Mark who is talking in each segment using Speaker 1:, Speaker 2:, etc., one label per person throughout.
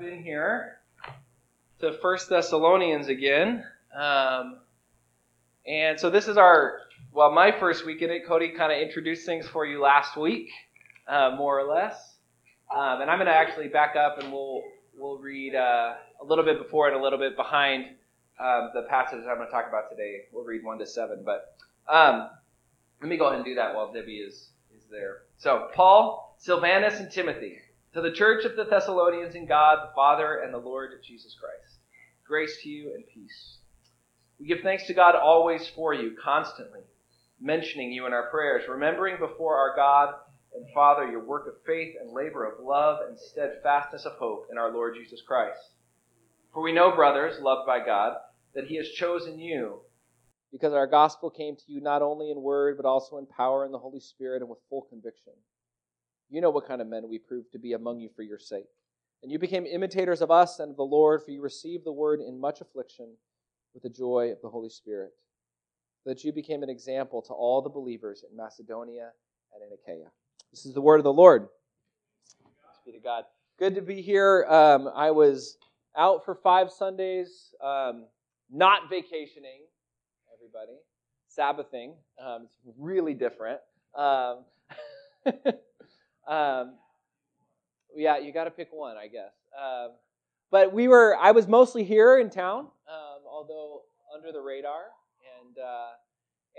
Speaker 1: in here to First Thessalonians again. Um, and so this is our, well, my first week in it. Cody kind of introduced things for you last week, uh, more or less. Um, and I'm going to actually back up and we'll, we'll read uh, a little bit before and a little bit behind um, the passage I'm going to talk about today. We'll read 1 to 7. But um, let me go ahead and do that while Debbie is, is there. So, Paul, Silvanus, and Timothy to the church of the Thessalonians in God, the Father, and the Lord Jesus Christ. Grace to you and peace. We give thanks to God always for you, constantly, mentioning you in our prayers, remembering before our God and Father your work of faith and labor of love and steadfastness of hope in our Lord Jesus Christ. For we know, brothers, loved by God, that He has chosen you, because our gospel came to you not only in word, but also in power in the Holy Spirit and with full conviction. You know what kind of men we proved to be among you for your sake. And you became imitators of us and of the Lord, for you received the word in much affliction with the joy of the Holy Spirit, that you became an example to all the believers in Macedonia and in Achaia. This is the word of the Lord. Thanks be to God. Good to be here. Um, I was out for five Sundays, um, not vacationing, everybody, Sabbathing. Um, it's really different. Um, yeah, you got to pick one, I guess. Um, but we were, I was mostly here in town, um, although under the radar, and uh,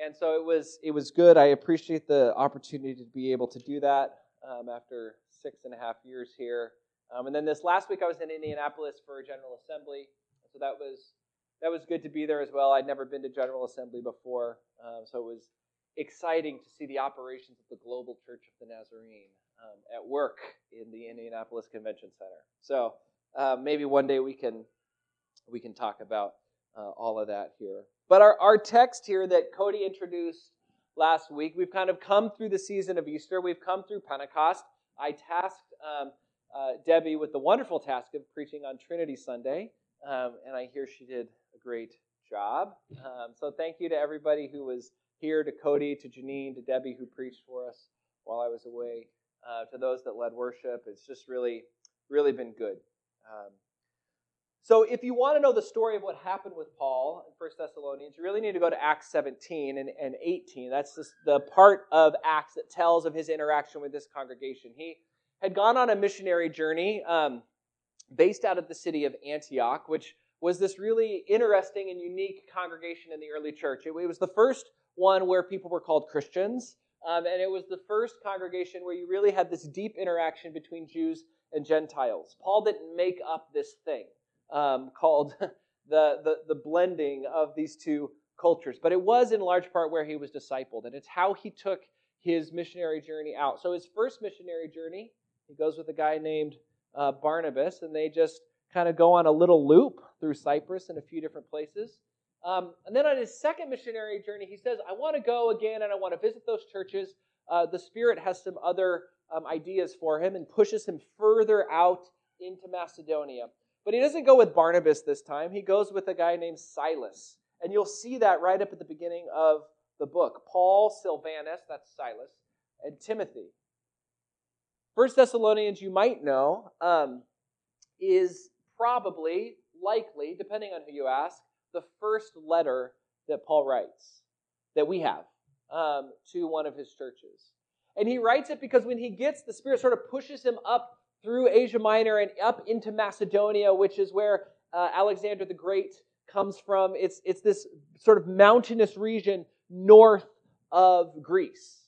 Speaker 1: and so it was it was good. I appreciate the opportunity to be able to do that um, after six and a half years here. Um, and then this last week I was in Indianapolis for a General Assembly, so that was that was good to be there as well. I'd never been to General Assembly before, um, so it was exciting to see the operations of the Global Church of the Nazarene um, at work in the Indianapolis Convention Center. So uh, maybe one day we can we can talk about uh, all of that here. But our, our text here that Cody introduced last week, we've kind of come through the season of Easter. We've come through Pentecost. I tasked um, uh, Debbie with the wonderful task of preaching on Trinity Sunday, um, and I hear she did a great job. Um, so thank you to everybody who was here, to Cody, to Janine, to Debbie who preached for us while I was away uh, to those that led worship. It's just really, really been good. Um, so, if you want to know the story of what happened with Paul in 1 Thessalonians, you really need to go to Acts 17 and, and 18. That's this, the part of Acts that tells of his interaction with this congregation. He had gone on a missionary journey um, based out of the city of Antioch, which was this really interesting and unique congregation in the early church. It, it was the first one where people were called Christians. Um, and it was the first congregation where you really had this deep interaction between Jews and Gentiles. Paul didn't make up this thing um, called the, the, the blending of these two cultures, but it was in large part where he was discipled, and it's how he took his missionary journey out. So his first missionary journey, he goes with a guy named uh, Barnabas, and they just kind of go on a little loop through Cyprus and a few different places. Um, and then on his second missionary journey, he says, I want to go again and I want to visit those churches. Uh, the Spirit has some other um, ideas for him and pushes him further out into Macedonia. But he doesn't go with Barnabas this time. He goes with a guy named Silas. And you'll see that right up at the beginning of the book. Paul, Silvanus, that's Silas, and Timothy. First Thessalonians, you might know, um, is probably, likely, depending on who you ask, the first letter that Paul writes, that we have, um, to one of his churches. And he writes it because when he gets, the Spirit sort of pushes him up through Asia Minor and up into Macedonia, which is where uh, Alexander the Great comes from. It's, it's this sort of mountainous region north of Greece.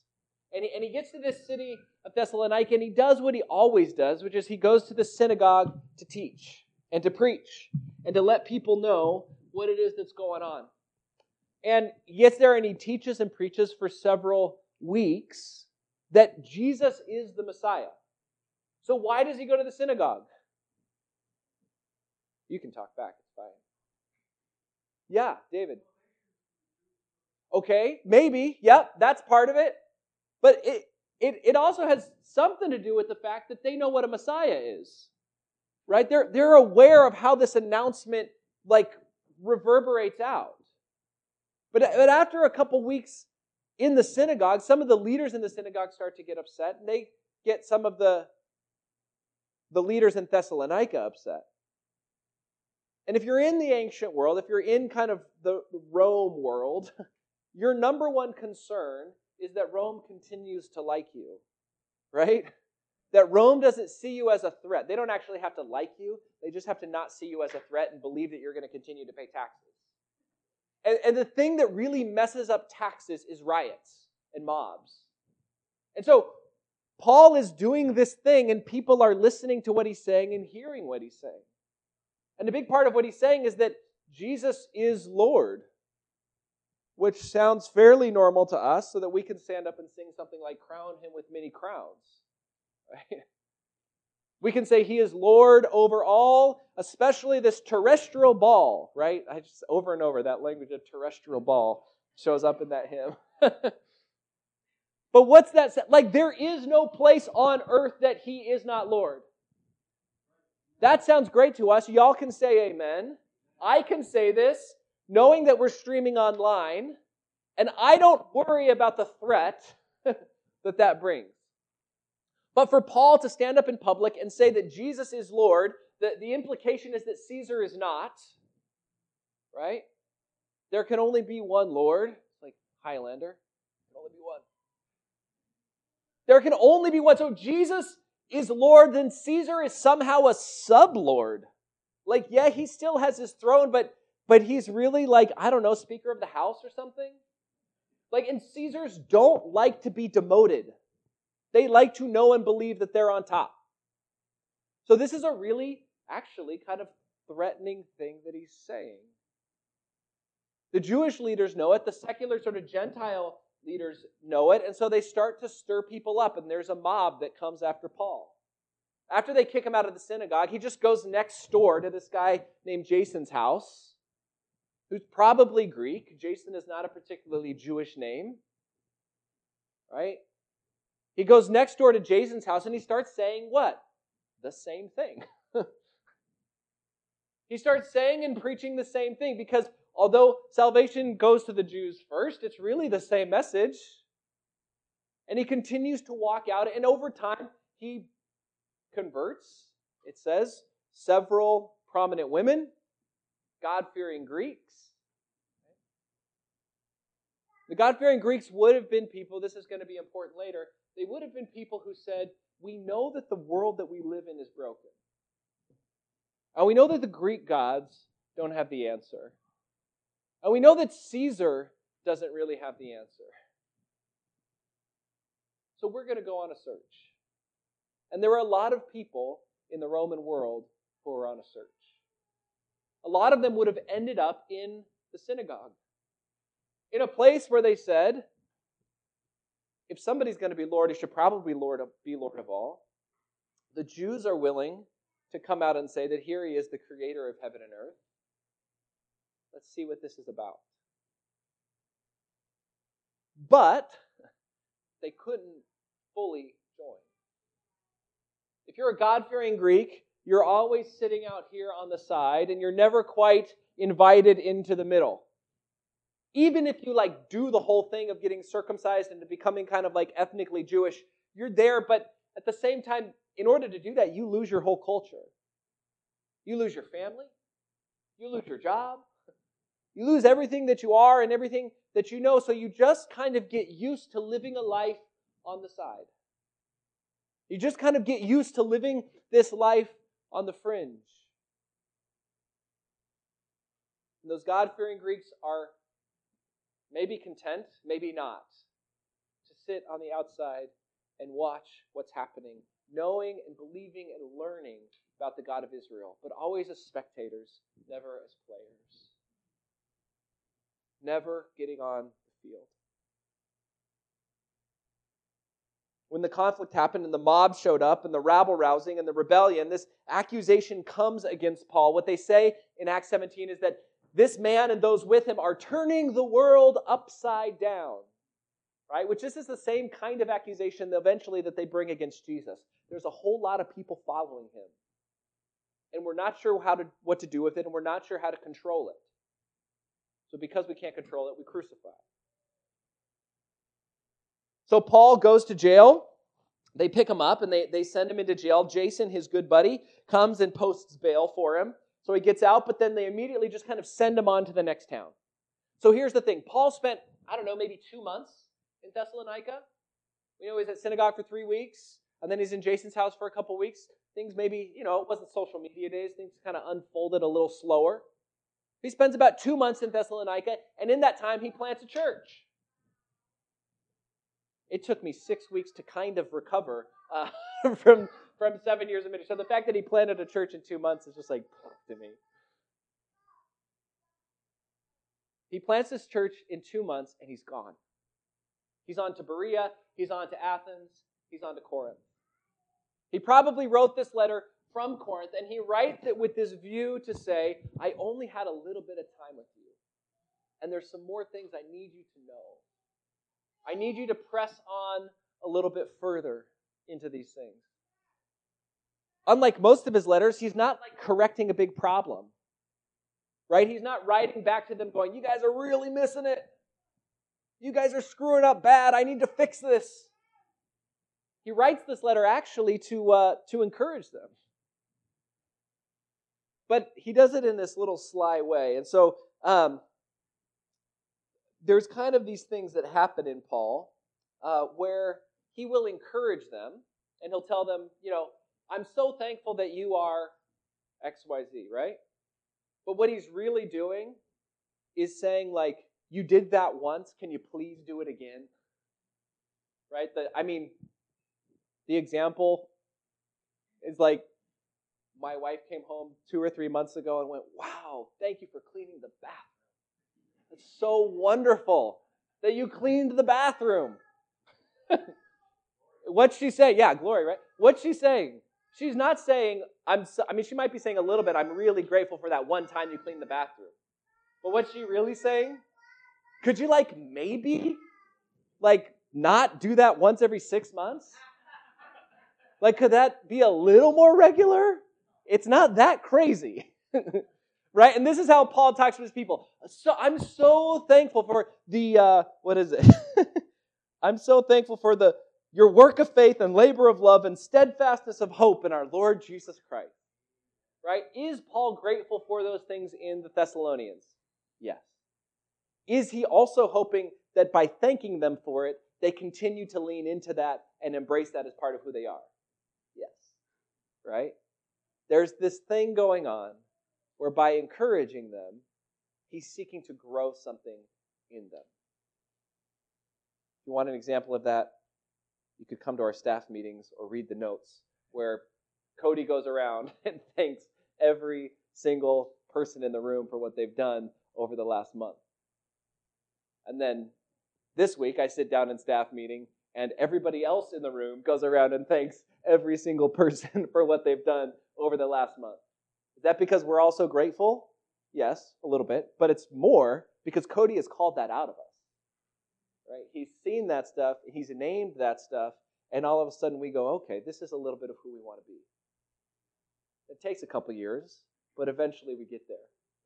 Speaker 1: And he, and he gets to this city of Thessalonica, and he does what he always does, which is he goes to the synagogue to teach and to preach and to let people know what it is that's going on. And gets there and he teaches and preaches for several weeks that Jesus is the Messiah. So why does he go to the synagogue? You can talk back, fine. Yeah, David. Okay, maybe. Yep, that's part of it. But it, it, it also has something to do with the fact that they know what a Messiah is. Right? They're, they're aware of how this announcement like reverberates out. But, but after a couple weeks in the synagogue, some of the leaders in the synagogue start to get upset and they get some of the the leaders in Thessalonica upset. And if you're in the ancient world, if you're in kind of the Rome world, your number one concern is that Rome continues to like you, right? That Rome doesn't see you as a threat. They don't actually have to like you, they just have to not see you as a threat and believe that you're going to continue to pay taxes. And, and the thing that really messes up taxes is riots and mobs. And so Paul is doing this thing, and people are listening to what he's saying and hearing what he's saying. And a big part of what he's saying is that Jesus is Lord, which sounds fairly normal to us, so that we can stand up and sing something like, Crown him with many crowns. We can say he is Lord over all, especially this terrestrial ball, right? I just over and over that language of terrestrial ball shows up in that hymn. but what's that? Like, there is no place on earth that he is not Lord. That sounds great to us. Y'all can say amen. I can say this knowing that we're streaming online, and I don't worry about the threat that that brings. But for Paul to stand up in public and say that Jesus is Lord, the, the implication is that Caesar is not, right? There can only be one Lord, like Highlander. There can only be one. There can only be one. So Jesus is Lord, then Caesar is somehow a sub Lord. Like, yeah, he still has his throne, but but he's really like, I don't know, Speaker of the House or something. Like, and Caesars don't like to be demoted. They like to know and believe that they're on top. So this is a really, actually, kind of threatening thing that he's saying. The Jewish leaders know it, the secular sort of Gentile leaders know it, and so they start to stir people up, and there's a mob that comes after Paul. After they kick him out of the synagogue, he just goes next door to this guy named Jason's house, who's probably Greek. Jason is not a particularly Jewish name, right? He goes next door to Jason's house and he starts saying what? The same thing. he starts saying and preaching the same thing because although salvation goes to the Jews first, it's really the same message. And he continues to walk out, and over time, he converts, it says, several prominent women, God fearing Greeks. The God fearing Greeks would have been people, this is going to be important later, they would have been people who said, We know that the world that we live in is broken. And we know that the Greek gods don't have the answer. And we know that Caesar doesn't really have the answer. So we're going to go on a search. And there were a lot of people in the Roman world who were on a search. A lot of them would have ended up in the synagogue, in a place where they said, if somebody's going to be Lord, he should probably Lord of, be Lord of all. The Jews are willing to come out and say that here he is the creator of heaven and earth. Let's see what this is about. But they couldn't fully join. If you're a God fearing Greek, you're always sitting out here on the side and you're never quite invited into the middle even if you like do the whole thing of getting circumcised and becoming kind of like ethnically Jewish, you're there, but at the same time, in order to do that, you lose your whole culture. You lose your family, you lose your job, you lose everything that you are and everything that you know, so you just kind of get used to living a life on the side. You just kind of get used to living this life on the fringe. And those God fearing Greeks are maybe content, maybe not, to sit on the outside and watch what's happening, knowing and believing and learning about the God of Israel, but always as spectators, never as players. Never getting on the field. When the conflict happened and the mob showed up and the rabble rousing and the rebellion, this accusation comes against Paul. What they say in Acts 17 is that this man and those with him are turning the world upside down. Right? Which this is the same kind of accusation eventually that they bring against Jesus. There's a whole lot of people following him. And we're not sure how to, what to do with it, and we're not sure how to control it. So because we can't control it, we crucify. So Paul goes to jail, they pick him up and they, they send him into jail. Jason, his good buddy, comes and posts bail for him. So he gets out, but then they immediately just kind of send him on to the next town. So here's the thing Paul spent, I don't know, maybe two months in Thessalonica. We know he's at synagogue for three weeks, and then he's in Jason's house for a couple weeks. Things maybe, you know, it wasn't social media days, things kind of unfolded a little slower. He spends about two months in Thessalonica, and in that time, he plants a church. It took me six weeks to kind of recover uh, from, from seven years of ministry. So the fact that he planted a church in two months is just like to me. He plants this church in two months, and he's gone. He's on to Berea, he's on to Athens, he's on to Corinth. He probably wrote this letter from Corinth, and he writes it with this view to say, I only had a little bit of time with you. And there's some more things I need you to know. I need you to press on a little bit further into these things. Unlike most of his letters, he's not like correcting a big problem. Right? He's not writing back to them going, You guys are really missing it. You guys are screwing up bad. I need to fix this. He writes this letter actually to, uh, to encourage them. But he does it in this little sly way. And so um, there's kind of these things that happen in Paul uh, where he will encourage them and he'll tell them, you know, I'm so thankful that you are XYZ, right? But what he's really doing is saying, like, you did that once, can you please do it again? Right? The, I mean, the example is like my wife came home two or three months ago and went, Wow, thank you for cleaning the bathroom. It's so wonderful that you cleaned the bathroom. What's she saying? Yeah, glory, right? What's she saying? She's not saying, I'm so, I mean, she might be saying a little bit, I'm really grateful for that one time you cleaned the bathroom. But what's she really saying? Could you, like, maybe, like, not do that once every six months? Like, could that be a little more regular? It's not that crazy. right? And this is how Paul talks to his people. So I'm so thankful for the uh, what is it? I'm so thankful for the your work of faith and labor of love and steadfastness of hope in our Lord Jesus Christ. Right? Is Paul grateful for those things in the Thessalonians? Yes. Is he also hoping that by thanking them for it, they continue to lean into that and embrace that as part of who they are? Yes. Right? There's this thing going on where by encouraging them, he's seeking to grow something in them. You want an example of that, you could come to our staff meetings or read the notes where Cody goes around and thanks every single person in the room for what they've done over the last month. And then this week, I sit down in staff meeting, and everybody else in the room goes around and thanks every single person for what they've done over the last month. Is that because we're all so grateful? Yes, a little bit, but it's more because Cody has called that out of us. Right? He's seen that stuff, he's named that stuff, and all of a sudden we go, okay, this is a little bit of who we want to be. It takes a couple years, but eventually we get there.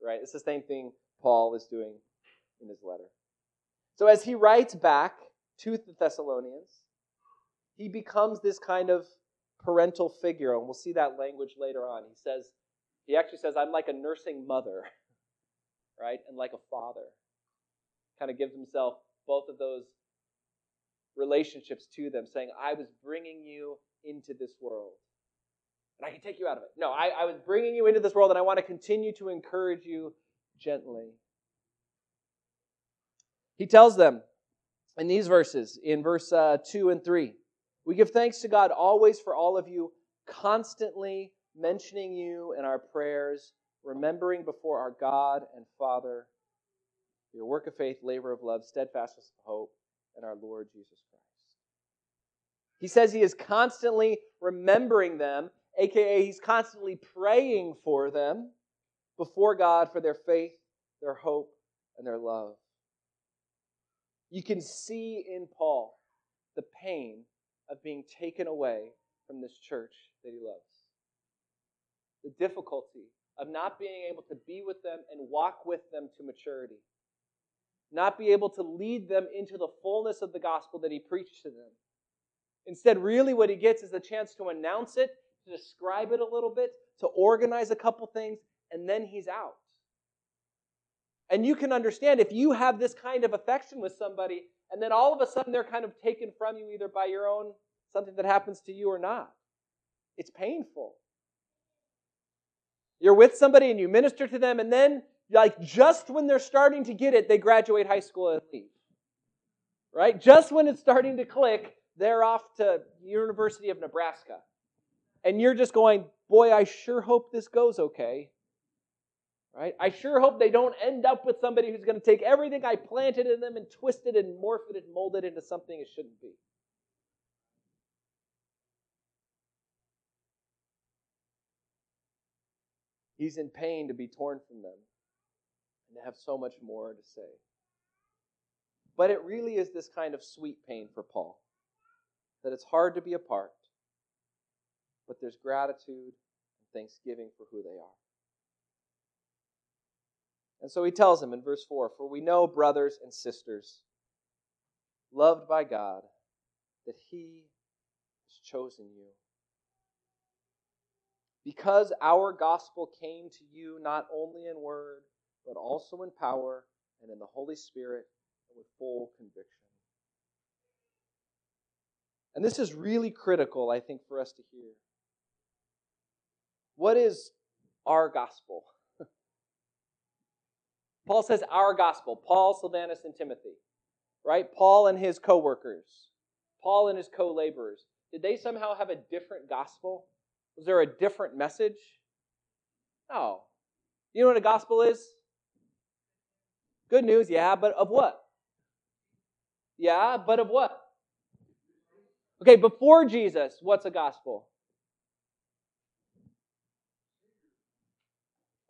Speaker 1: Right? It's the same thing Paul is doing in his letter. So as he writes back to the Thessalonians, he becomes this kind of parental figure, and we'll see that language later on. He says, he actually says, I'm like a nursing mother, right? And like a father. Kind of gives himself both of those relationships to them, saying, I was bringing you into this world. And I can take you out of it. No, I, I was bringing you into this world, and I want to continue to encourage you gently. He tells them in these verses, in verse uh, 2 and 3, we give thanks to God always for all of you, constantly mentioning you in our prayers, remembering before our God and Father your work of faith, labor of love, steadfastness of hope, and our Lord Jesus Christ. He says he is constantly remembering them, aka he's constantly praying for them before God for their faith, their hope, and their love. You can see in Paul the pain of being taken away from this church that he loves the difficulty of not being able to be with them and walk with them to maturity, not be able to lead them into the fullness of the gospel that he preached to them. Instead, really what he gets is the chance to announce it, to describe it a little bit, to organize a couple things, and then he's out. And you can understand if you have this kind of affection with somebody, and then all of a sudden they're kind of taken from you either by your own something that happens to you or not. It's painful. You're with somebody and you minister to them, and then, like, just when they're starting to get it, they graduate high school and leave. Right? Just when it's starting to click, they're off to University of Nebraska. And you're just going, boy, I sure hope this goes okay. Right? I sure hope they don't end up with somebody who's going to take everything I planted in them and twist it and morph it and mold it into something it shouldn't be. He's in pain to be torn from them and have so much more to say. But it really is this kind of sweet pain for Paul that it's hard to be apart, but there's gratitude and thanksgiving for who they are. And so he tells them in verse 4 For we know, brothers and sisters, loved by God, that he has chosen you because our gospel came to you not only in word, but also in power and in the Holy Spirit and with full conviction. And this is really critical, I think, for us to hear. What is our gospel? Paul says our gospel. Paul, Silvanus, and Timothy. Right? Paul and his co workers. Paul and his co laborers. Did they somehow have a different gospel? Was there a different message? No. You know what a gospel is? Good news, yeah, but of what? Yeah, but of what? Okay, before Jesus, what's a gospel?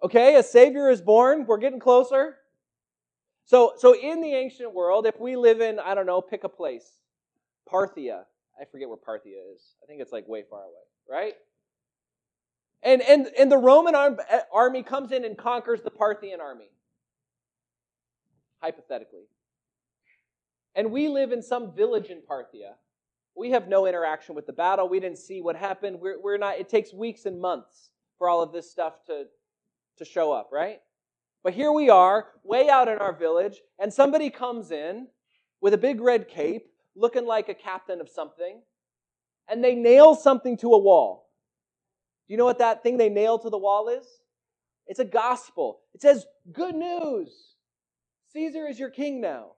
Speaker 1: Okay, a savior is born. We're getting closer. So, so in the ancient world, if we live in, I don't know, pick a place, Parthia. I forget where Parthia is. I think it's like way far away, right? And, and, and the Roman eh, army comes in and conquers the Parthian army. Hypothetically. And we live in some village in Parthia. We have no interaction with the battle. We didn't see what happened. We're, we're not, it takes weeks and months for all of this stuff to, to show up, right? But here we are, way out in our village, and somebody comes in with a big red cape, looking like a captain of something, and they nail something to a wall. Do you know what that thing they nail to the wall is? It's a gospel. It says, Good news. Caesar is your king now.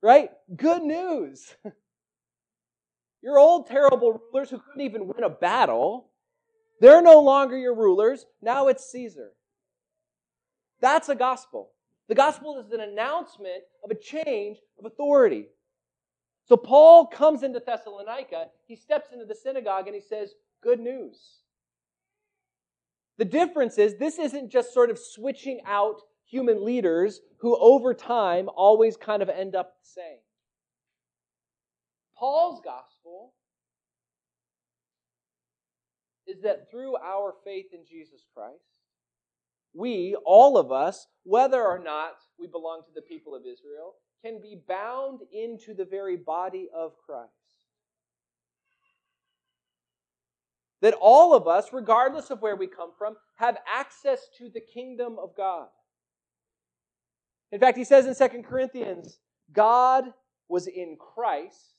Speaker 1: Right? Good news. your old terrible rulers who couldn't even win a battle, they're no longer your rulers. Now it's Caesar. That's a gospel. The gospel is an announcement of a change of authority. So Paul comes into Thessalonica, he steps into the synagogue, and he says, good news. The difference is this isn't just sort of switching out human leaders who over time always kind of end up the same. Paul's gospel is that through our faith in Jesus Christ, we, all of us, whether or not we belong to the people of Israel, can be bound into the very body of Christ. that all of us, regardless of where we come from, have access to the kingdom of God. In fact, he says in 2 Corinthians, God was in Christ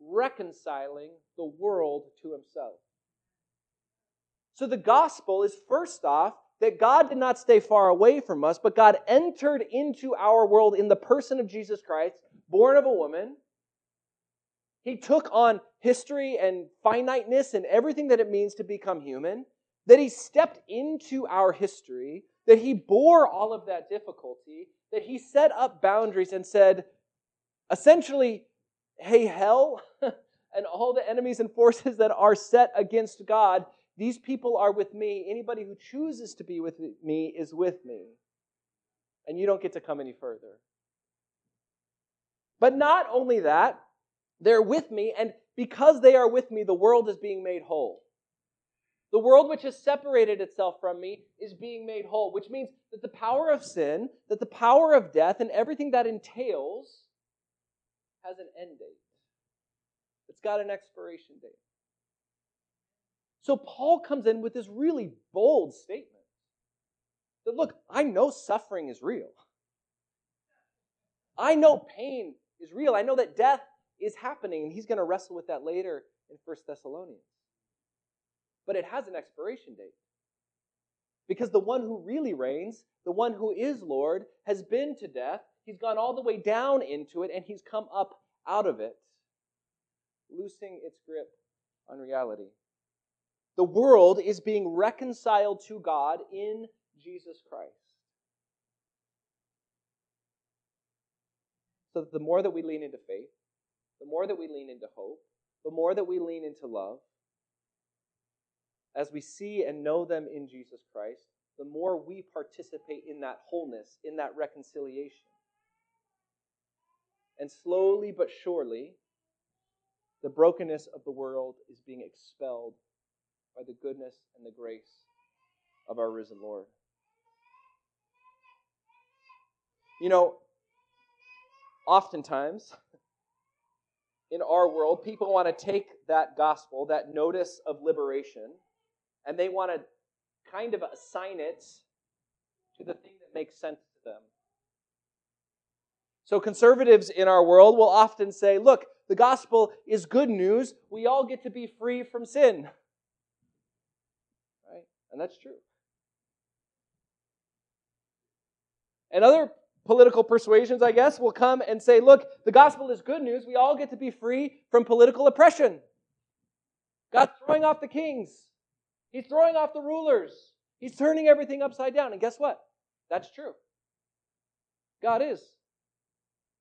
Speaker 1: reconciling the world to himself. So the gospel is first off that God did not stay far away from us, but God entered into our world in the person of Jesus Christ, born of a woman, he took on history and finiteness and everything that it means to become human, that he stepped into our history, that he bore all of that difficulty, that he set up boundaries and said, essentially, hey, hell, and all the enemies and forces that are set against God, these people are with me. Anybody who chooses to be with me is with me. And you don't get to come any further. But not only that, they're with me, and because they are with me, the world is being made whole. The world which has separated itself from me is being made whole, which means that the power of sin, that the power of death, and everything that entails has an end date. It's got an expiration date. So Paul comes in with this really bold statement that look, I know suffering is real. I know pain is real. I know that death is happening, and he's going to wrestle with that later in First Thessalonians. But it has an expiration date. Because the one who really reigns, the one who is Lord, has been to death. He's gone all the way down into it, and he's come up out of it, loosing its grip on reality. The world is being reconciled to God in Jesus Christ. So the more that we lean into faith, the more that we lean into hope, the more that we lean into love, as we see and know them in Jesus Christ, the more we participate in that wholeness, in that reconciliation. And slowly but surely, the brokenness of the world is being expelled by the goodness and the grace of our risen Lord. You know, oftentimes in our world, people want to take that gospel, that notice of liberation, and they want to kind of assign it to the thing that makes sense to them. So, conservatives in our world will often say, look, the gospel is good news. We all get to be free from sin. And that's true. And other political persuasions, I guess, will come and say, look, the gospel is good news. We all get to be free from political oppression. God's throwing off the kings, He's throwing off the rulers, He's turning everything upside down. And guess what? That's true. God is.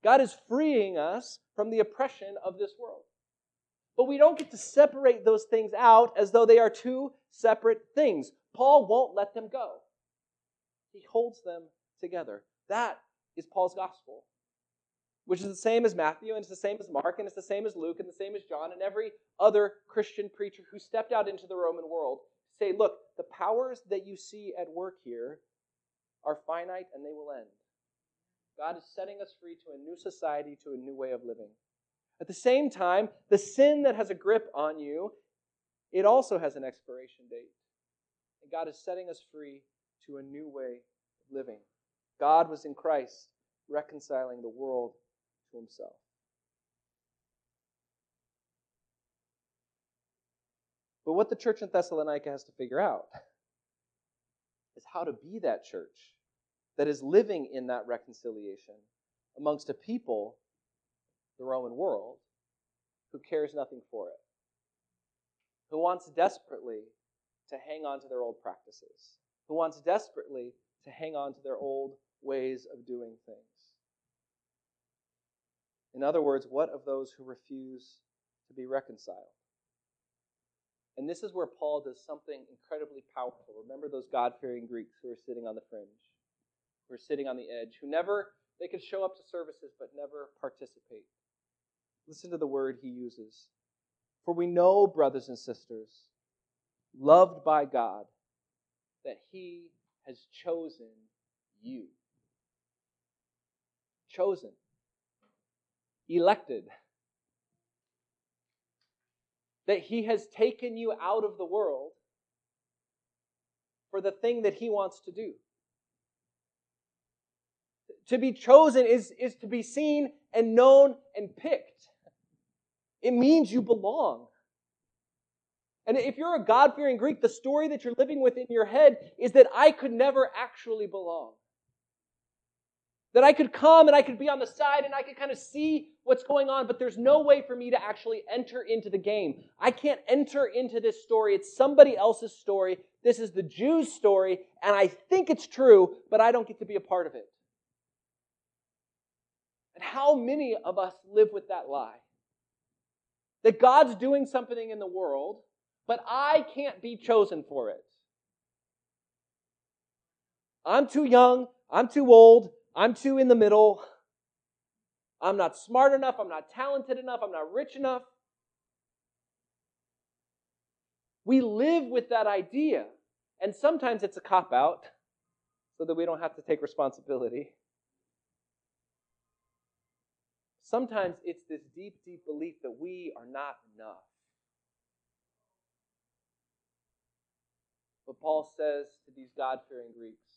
Speaker 1: God is freeing us from the oppression of this world. But we don't get to separate those things out as though they are two separate things. Paul won't let them go. He holds them together. That is Paul's gospel, which is the same as Matthew, and it's the same as Mark, and it's the same as Luke, and the same as John, and every other Christian preacher who stepped out into the Roman world say, look, the powers that you see at work here are finite and they will end. God is setting us free to a new society, to a new way of living. At the same time, the sin that has a grip on you, it also has an expiration date. And God is setting us free to a new way of living. God was in Christ reconciling the world to himself. But what the church in Thessalonica has to figure out is how to be that church that is living in that reconciliation amongst a people, the Roman world, who cares nothing for it, who wants desperately to hang on to their old practices, who wants desperately to hang on to their old ways of doing things. In other words, what of those who refuse to be reconciled? And this is where Paul does something incredibly powerful. Remember those God fearing Greeks who are sitting on the fringe, who are sitting on the edge, who never, they could show up to services but never participate. Listen to the word he uses. For we know, brothers and sisters, loved by God, that He has chosen you. Chosen, elected. That He has taken you out of the world for the thing that He wants to do. To be chosen is, is to be seen and known and picked. It means you belong. And if you're a God fearing Greek, the story that you're living with in your head is that I could never actually belong. That I could come and I could be on the side and I could kind of see what's going on, but there's no way for me to actually enter into the game. I can't enter into this story. It's somebody else's story. This is the Jews' story, and I think it's true, but I don't get to be a part of it. And how many of us live with that lie? That God's doing something in the world, but I can't be chosen for it. I'm too young. I'm too old. I'm too in the middle. I'm not smart enough. I'm not talented enough. I'm not rich enough. We live with that idea. And sometimes it's a cop out so that we don't have to take responsibility. sometimes it's this deep, deep belief that we are not enough. But Paul says to these God fearing Greeks,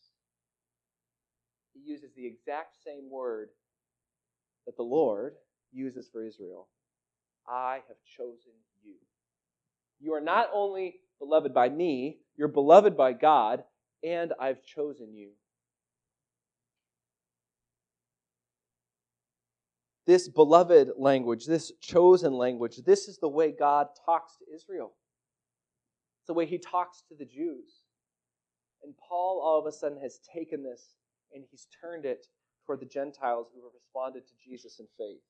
Speaker 1: he uses the exact same word that the Lord uses for Israel I have chosen you. You are not only beloved by me, you're beloved by God, and I've chosen you. This beloved language, this chosen language, this is the way God talks to Israel. It's the way he talks to the Jews. And Paul all of a sudden has taken this and he's turned it toward the Gentiles who have responded to Jesus in faith.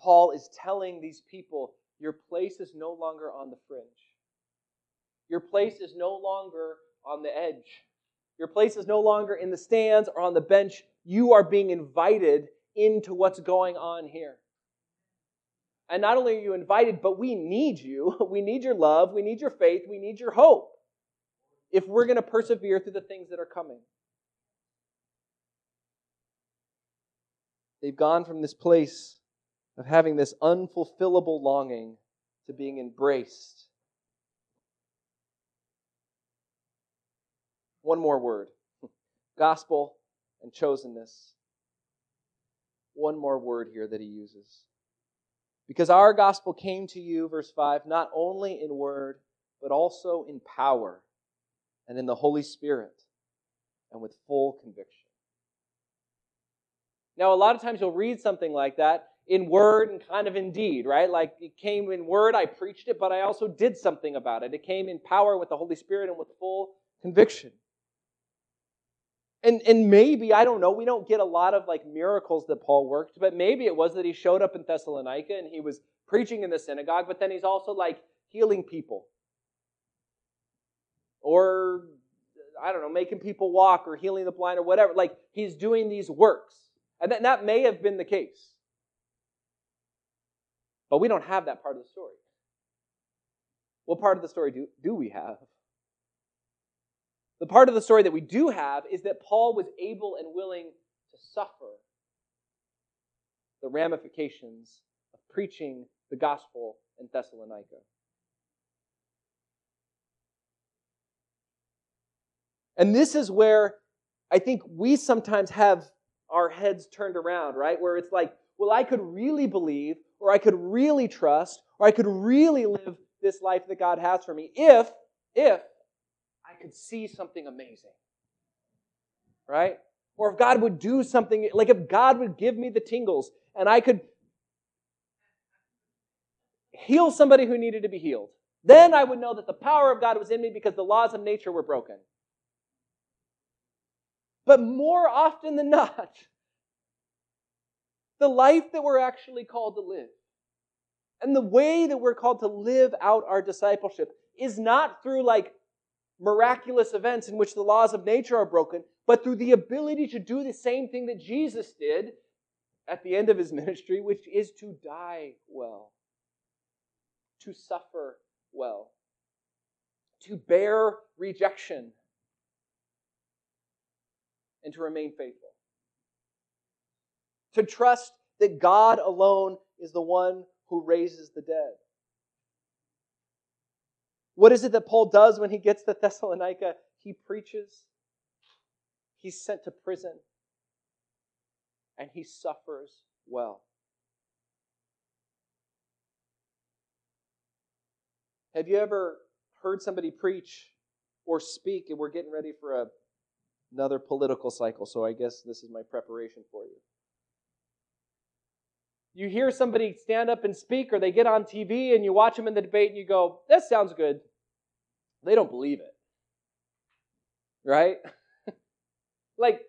Speaker 1: Paul is telling these people, your place is no longer on the fringe. Your place is no longer on the edge. Your place is no longer in the stands or on the bench. You are being invited into what's going on here. And not only are you invited, but we need you. We need your love. We need your faith. We need your hope if we're going to persevere through the things that are coming. They've gone from this place of having this unfulfillable longing to being embraced. One more word gospel and chosenness. One more word here that he uses. Because our gospel came to you, verse 5, not only in word, but also in power and in the Holy Spirit and with full conviction. Now, a lot of times you'll read something like that in word and kind of in deed, right? Like it came in word, I preached it, but I also did something about it. It came in power with the Holy Spirit and with full conviction. And, and maybe, I don't know, we don't get a lot of like miracles that Paul worked, but maybe it was that he showed up in Thessalonica and he was preaching in the synagogue, but then he's also like healing people or I don't know, making people walk or healing the blind or whatever. Like he's doing these works. And that, that may have been the case. But we don't have that part of the story. What part of the story do, do we have? The part of the story that we do have is that Paul was able and willing to suffer the ramifications of preaching the gospel in Thessalonica. And this is where I think we sometimes have our heads turned around, right? Where it's like, well, I could really believe, or I could really trust, or I could really live this life that God has for me if, if I could see something amazing. Right? Or if God would do something, like if God would give me the tingles and I could heal somebody who needed to be healed, then I would know that the power of God was in me because the laws of nature were broken. But more often than not, the life that we're actually called to live and the way that we're called to live out our discipleship is not through like miraculous events in which the laws of nature are broken, but through the ability to do the same thing that Jesus did at the end of his ministry, which is to die well, to suffer well, to bear rejection and to remain faithful. To trust that God alone is the one who raises the dead. What is it that Paul does when he gets to Thessalonica? He preaches, he's sent to prison, and he suffers well. Have you ever heard somebody preach or speak, and we're getting ready for a another political cycle, so I guess this is my preparation for you. You hear somebody stand up and speak, or they get on TV and you watch them in the debate and you go, that sounds good. They don't believe it. Right? like,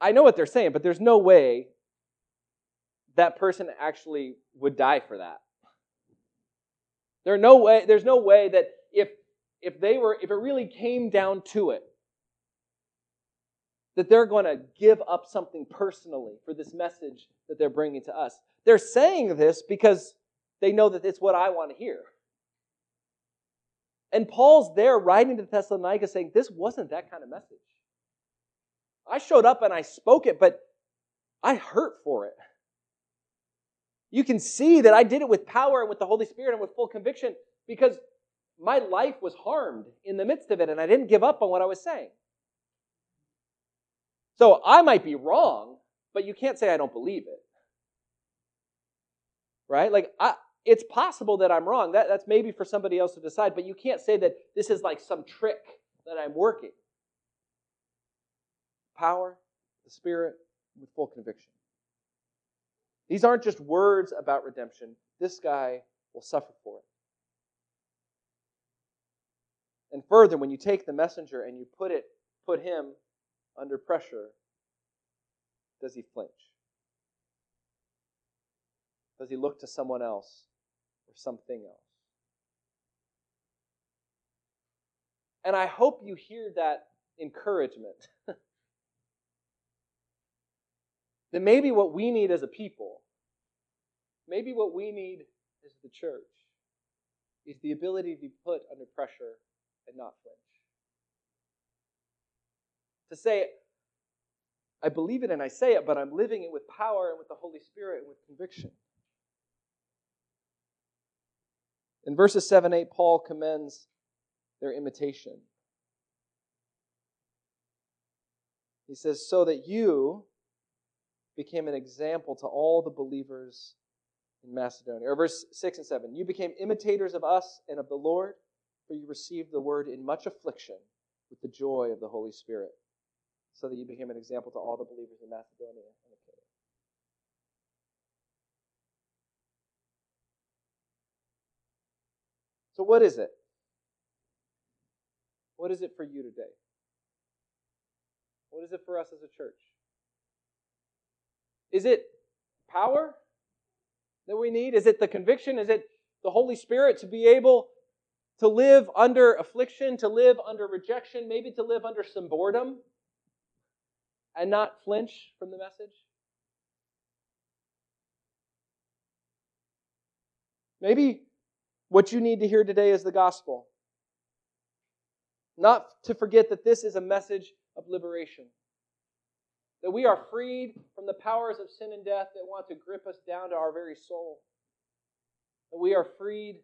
Speaker 1: I know what they're saying, but there's no way that person actually would die for that. There no way, there's no way that if if they were if it really came down to it, that they're going to give up something personally for this message that they're bringing to us. They're saying this because they know that it's what I want to hear. And Paul's there writing to Thessalonica saying, This wasn't that kind of message. I showed up and I spoke it, but I hurt for it. You can see that I did it with power and with the Holy Spirit and with full conviction because my life was harmed in the midst of it and I didn't give up on what I was saying. So I might be wrong, but you can't say I don't believe it. Right? Like, I, it's possible that I'm wrong. That, that's maybe for somebody else to decide, but you can't say that this is like some trick that I'm working. Power, the Spirit, with full conviction. These aren't just words about redemption. This guy will suffer for it. And further, when you take the messenger and you put it, put him under pressure, does he flinch? Does he look to someone else or something else? And I hope you hear that encouragement. that maybe what we need as a people, maybe what we need as the church, is the ability to be put under pressure and not flinch. To say, I believe it and I say it, but I'm living it with power and with the Holy Spirit and with conviction. In verses 7 8, Paul commends their imitation. He says, So that you became an example to all the believers in Macedonia. Or verse 6 and 7 You became imitators of us and of the Lord, for you received the word in much affliction with the joy of the Holy Spirit so that you became an example to all the believers in Macedonia and Achaia. So, what is it? What is it for you today? What is it for us as a church? Is it power that we need? Is it the conviction? Is it the Holy Spirit to be able to live under affliction, to live under rejection, maybe to live under some boredom? And not flinch from the message? Maybe what you need to hear today is the gospel. Not to forget that this is a message of liberation. That we are freed from the powers of sin and death that want to grip us down to our very soul. That we are freed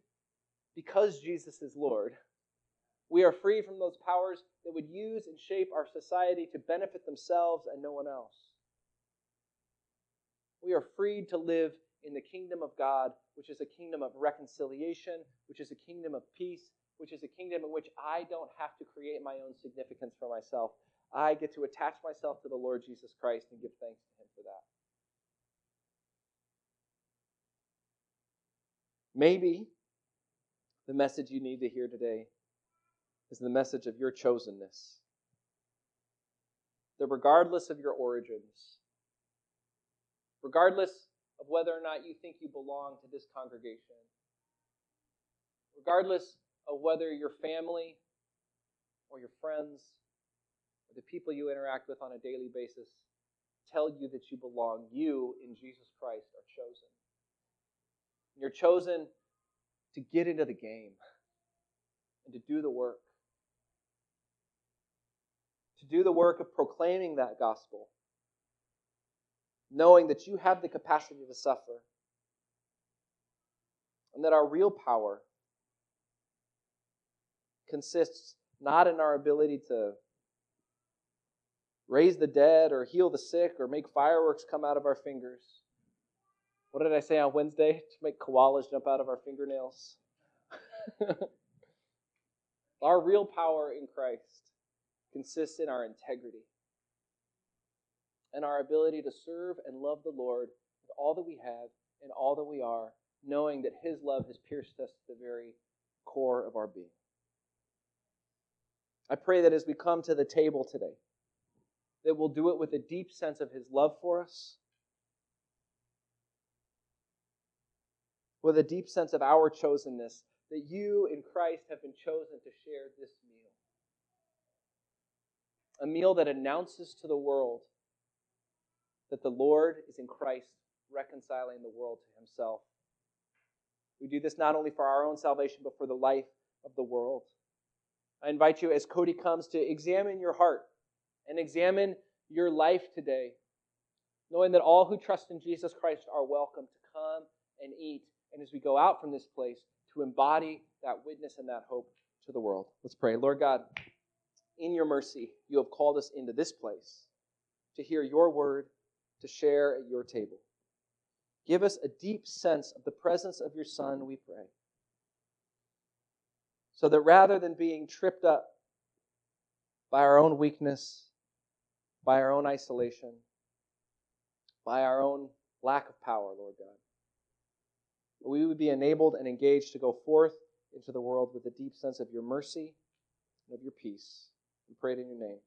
Speaker 1: because Jesus is Lord. We are free from those powers that would use and shape our society to benefit themselves and no one else. We are freed to live in the kingdom of God, which is a kingdom of reconciliation, which is a kingdom of peace, which is a kingdom in which I don't have to create my own significance for myself. I get to attach myself to the Lord Jesus Christ and give thanks to Him for that. Maybe the message you need to hear today is the message of your chosenness. That regardless of your origins, regardless of whether or not you think you belong to this congregation, regardless of whether your family or your friends or the people you interact with on a daily basis tell you that you belong, you in Jesus Christ are chosen. You're chosen to get into the game and to do the work do the work of proclaiming that gospel, knowing that you have the capacity to suffer, and that our real power consists not in our ability to raise the dead or heal the sick or make fireworks come out of our fingers. What did I say on Wednesday? To make koalas jump out of our fingernails. our real power in Christ consists in our integrity and our ability to serve and love the Lord with all that we have and all that we are, knowing that His love has pierced us to the very core of our being. I pray that as we come to the table today, that we'll do it with a deep sense of His love for us, with a deep sense of our chosenness, that you in Christ have been chosen to share this meal a meal that announces to the world that the Lord is in Christ reconciling the world to himself. We do this not only for our own salvation, but for the life of the world. I invite you, as Cody comes, to examine your heart and examine your life today, knowing that all who trust in Jesus Christ are welcome to come and eat. And as we go out from this place, to embody that witness and that hope to the world. Let's pray. Lord God, in your mercy, you have called us into this place to hear your word, to share at your table. Give us a deep sense of the presence of your Son, we pray. So that rather than being tripped up by our own weakness, by our own isolation, by our own lack of power, Lord God, we would be enabled and engaged to go forth into the world with a deep sense of your mercy and of your peace. We pray it in your name.